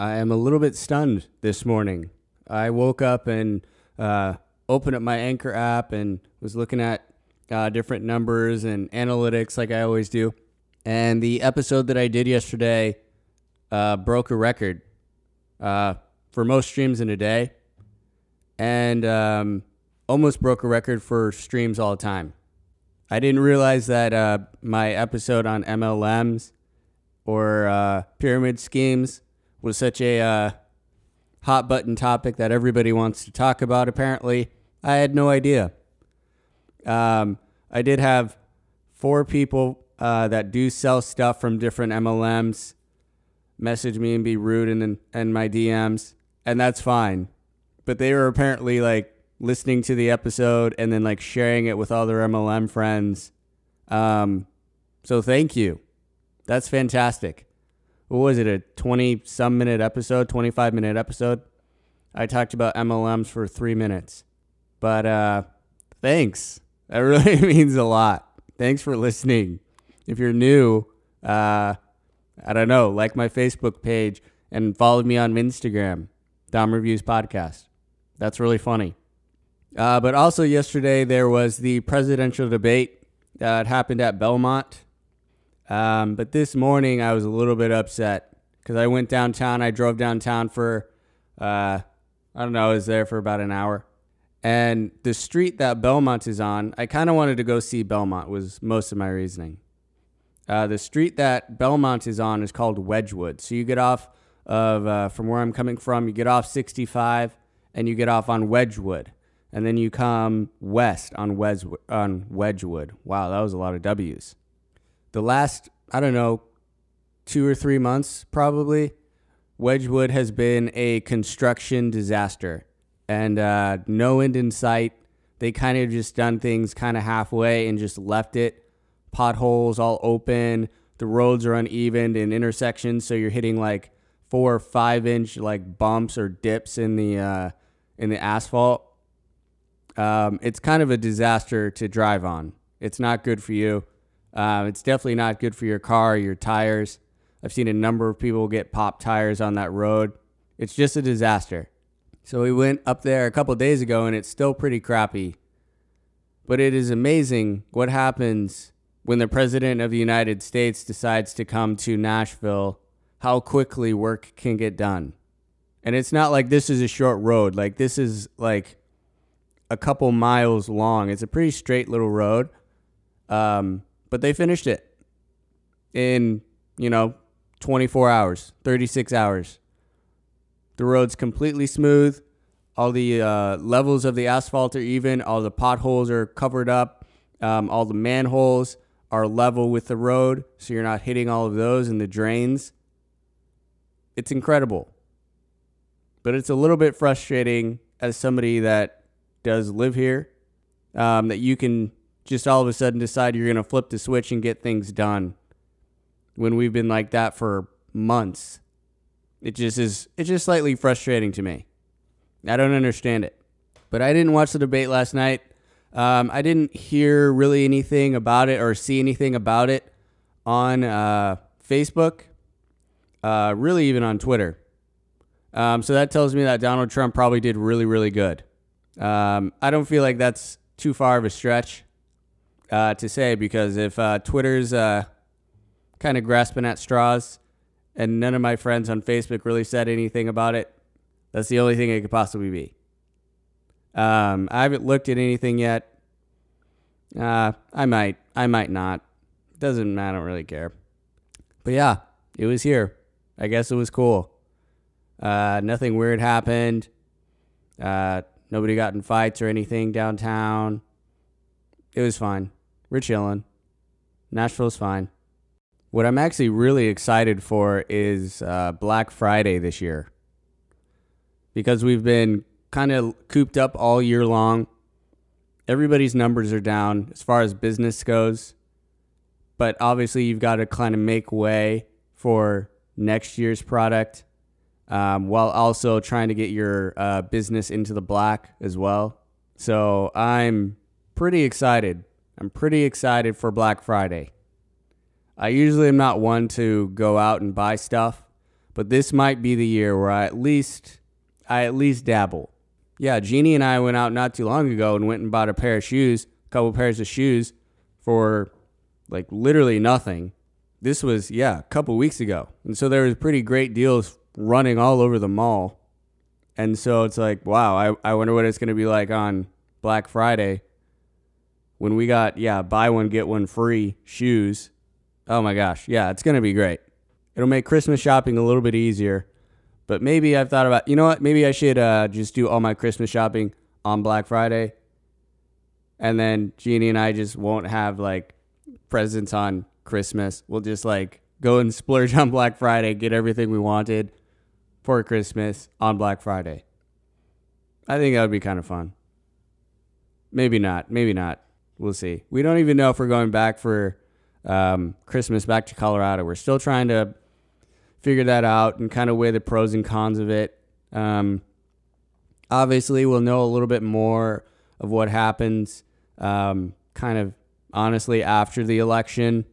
I am a little bit stunned this morning. I woke up and uh, opened up my Anchor app and was looking at uh, different numbers and analytics like I always do. And the episode that I did yesterday uh, broke a record uh, for most streams in a day and um, almost broke a record for streams all the time. I didn't realize that uh, my episode on MLMs or uh, pyramid schemes was such a uh, hot button topic that everybody wants to talk about. Apparently, I had no idea. Um, I did have four people uh, that do sell stuff from different MLMs message me and be rude in in my DMs, and that's fine. But they were apparently like listening to the episode and then like sharing it with all their MLM friends. Um, so thank you. That's fantastic. What was it? A 20 some minute episode, 25 minute episode? I talked about MLMs for three minutes. But uh, thanks. That really means a lot. Thanks for listening. If you're new, uh, I don't know, like my Facebook page and follow me on Instagram, Dom Reviews Podcast. That's really funny. Uh, but also yesterday there was the presidential debate that happened at Belmont. Um, but this morning I was a little bit upset because I went downtown. I drove downtown for, uh, I don't know, I was there for about an hour. And the street that Belmont is on, I kind of wanted to go see Belmont, was most of my reasoning. Uh, the street that Belmont is on is called Wedgewood. So you get off of, uh, from where I'm coming from, you get off 65 and you get off on Wedgewood and then you come west on, Wes- on Wedgewood. Wow, that was a lot of W's. The last, I don't know, two or three months probably, Wedgewood has been a construction disaster and uh, no end in sight. They kind of just done things kind of halfway and just left it. Potholes all open. The roads are uneven in intersections, so you're hitting like four or five inch like bumps or dips in the uh, in the asphalt um, it's kind of a disaster to drive on. It's not good for you. Uh, it's definitely not good for your car, your tires. I've seen a number of people get pop tires on that road. It's just a disaster. So we went up there a couple days ago and it's still pretty crappy. But it is amazing what happens when the president of the United States decides to come to Nashville, how quickly work can get done. And it's not like this is a short road. Like this is like a couple miles long. It's a pretty straight little road. Um, but they finished it in, you know, 24 hours, 36 hours. The road's completely smooth. All the uh, levels of the asphalt are even. All the potholes are covered up. Um, all the manholes are level with the road, so you're not hitting all of those in the drains. It's incredible. But it's a little bit frustrating as somebody that does live here, um, that you can just all of a sudden decide you're going to flip the switch and get things done when we've been like that for months. It just is, it's just slightly frustrating to me. I don't understand it. But I didn't watch the debate last night. Um, I didn't hear really anything about it or see anything about it on uh, Facebook, uh, really even on Twitter. Um, so that tells me that Donald Trump probably did really, really good. Um, I don't feel like that's too far of a stretch uh, to say because if uh, Twitter's uh, kind of grasping at straws and none of my friends on Facebook really said anything about it, that's the only thing it could possibly be. Um, I haven't looked at anything yet. Uh, I might. I might not. Doesn't. matter. I don't really care. But yeah, it was here. I guess it was cool. Uh, nothing weird happened. Uh, Nobody got in fights or anything downtown. It was fine. We're chilling. Nashville's fine. What I'm actually really excited for is uh, Black Friday this year. Because we've been kind of cooped up all year long. Everybody's numbers are down as far as business goes. But obviously, you've got to kind of make way for next year's product um, while also trying to get your uh, business into the black as well. So I'm pretty excited. I'm pretty excited for Black Friday. I usually am not one to go out and buy stuff, but this might be the year where I at least I at least dabble. Yeah, Jeannie and I went out not too long ago and went and bought a pair of shoes, a couple pairs of shoes for like literally nothing. This was yeah, a couple weeks ago. And so there was pretty great deals running all over the mall. And so it's like, wow, I, I wonder what it's to be like on Black Friday when we got, yeah, buy one, get one free shoes. Oh my gosh. Yeah, it's to be great. It'll make Christmas shopping a little bit easier. But maybe I've thought about, you know what? Maybe I should uh, just do all my Christmas shopping on Black Friday. And then Jeannie and I just won't have like presents on Christmas. We'll just like go and splurge on Black Friday, get everything we wanted for Christmas on Black Friday. I think that would be kind of fun. Maybe not. Maybe not. We'll see. We don't even know if we're going back for um, Christmas back to Colorado. We're still trying to figure that out and kind of weigh the pros and cons of it. Um, obviously, we'll know a little bit more of what happens um, kind of honestly after the election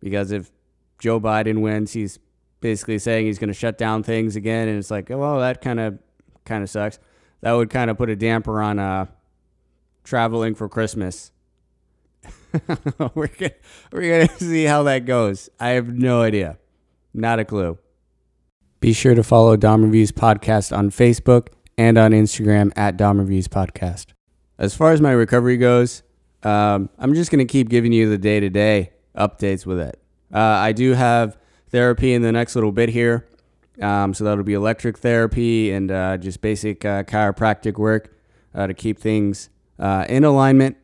because if Joe Biden wins, he's basically saying he's going to shut down things again, and it's like, oh, well, that kind of kind of sucks. That would kind of put a damper on uh, traveling for Christmas. we're gonna, we're gonna see how that goes. I have no idea, not a clue. Be sure to follow Dom Reviews Podcast on Facebook and on Instagram at Dom Reviews Podcast. As far as my recovery goes, um, I'm just gonna keep giving you the day to day updates with it. Uh, I do have therapy in the next little bit here. Um, so that'll be electric therapy and uh, just basic uh, chiropractic work uh, to keep things uh, in alignment.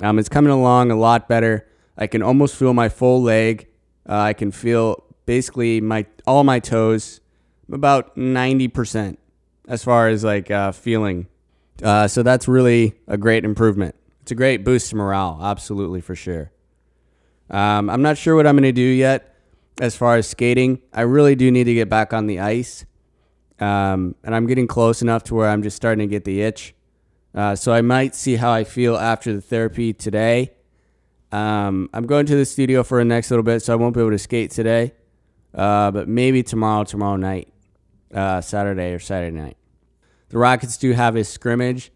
Um, it's coming along a lot better. I can almost feel my full leg. Uh, I can feel basically my all my toes, about ninety percent as far as like uh, feeling. so that's really a great improvement. It's a great boost to morale, absolutely for sure. Um, I'm not sure what I'm going to do yet as far as skating. I really do need to get back on the ice. Um, and I'm getting close enough to where I'm just starting to get the itch. Uh, so I might see how I feel after the therapy today. Um, I'm going to the studio for the next little bit, so I won't be able to skate today. Uh, but maybe tomorrow, tomorrow night, uh, Saturday or Saturday night. The Rockets do have a scrimmage,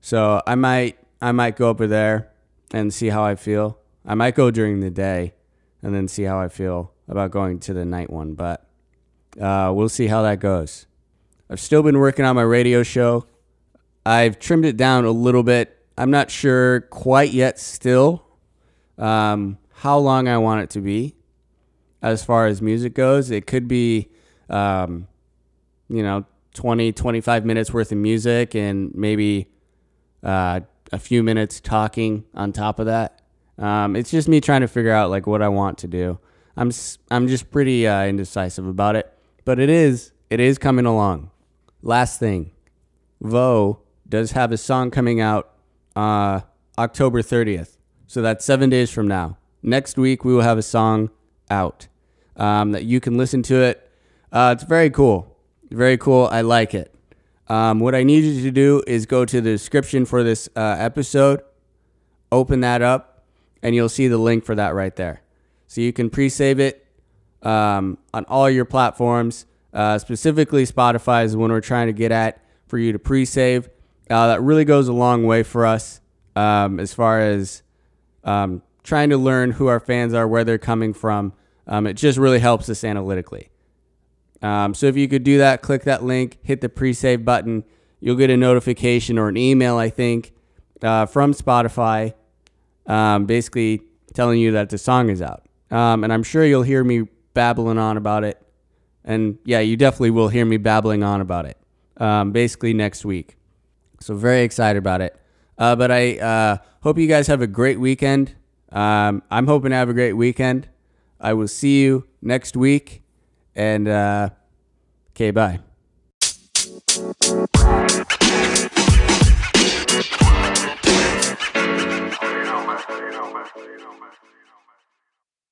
so I might I might go over there and see how I feel. I might go during the day and then see how I feel about going to the night one. But uh, we'll see how that goes. I've still been working on my radio show. I've trimmed it down a little bit. I'm not sure quite yet, still, um, how long I want it to be as far as music goes. It could be, um, you know, 20, 25 minutes worth of music and maybe uh, a few minutes talking on top of that. Um, it's just me trying to figure out like what I want to do. I'm I'm just pretty uh, indecisive about it, but it is it is coming along. Last thing, Veaux does have a song coming out uh, October 30th, so that's seven days from now. Next week we will have a song out um, that you can listen to it. Uh, it's very cool, very cool. I like it. Um, what I need you to do is go to the description for this uh, episode, open that up, and you'll see the link for that right there. So you can pre-save it um, on all your platforms. Uh, specifically, Spotify is the one we're trying to get at for you to pre-save. Uh, that really goes a long way for us um, as far as um, trying to learn who our fans are, where they're coming from. Um, it just really helps us analytically. Um, so if you could do that, click that link, hit the pre-save button. You'll get a notification or an email, I think, uh, from Spotify um, basically telling you that the song is out. Um, and I'm sure you'll hear me babbling on about it. And yeah, you definitely will hear me babbling on about it basically next week. So, very excited about it. Uh, but I uh, hope you guys have a great weekend. Um, I'm hoping to have a great weekend. I will see you next week. And uh, okay, bye.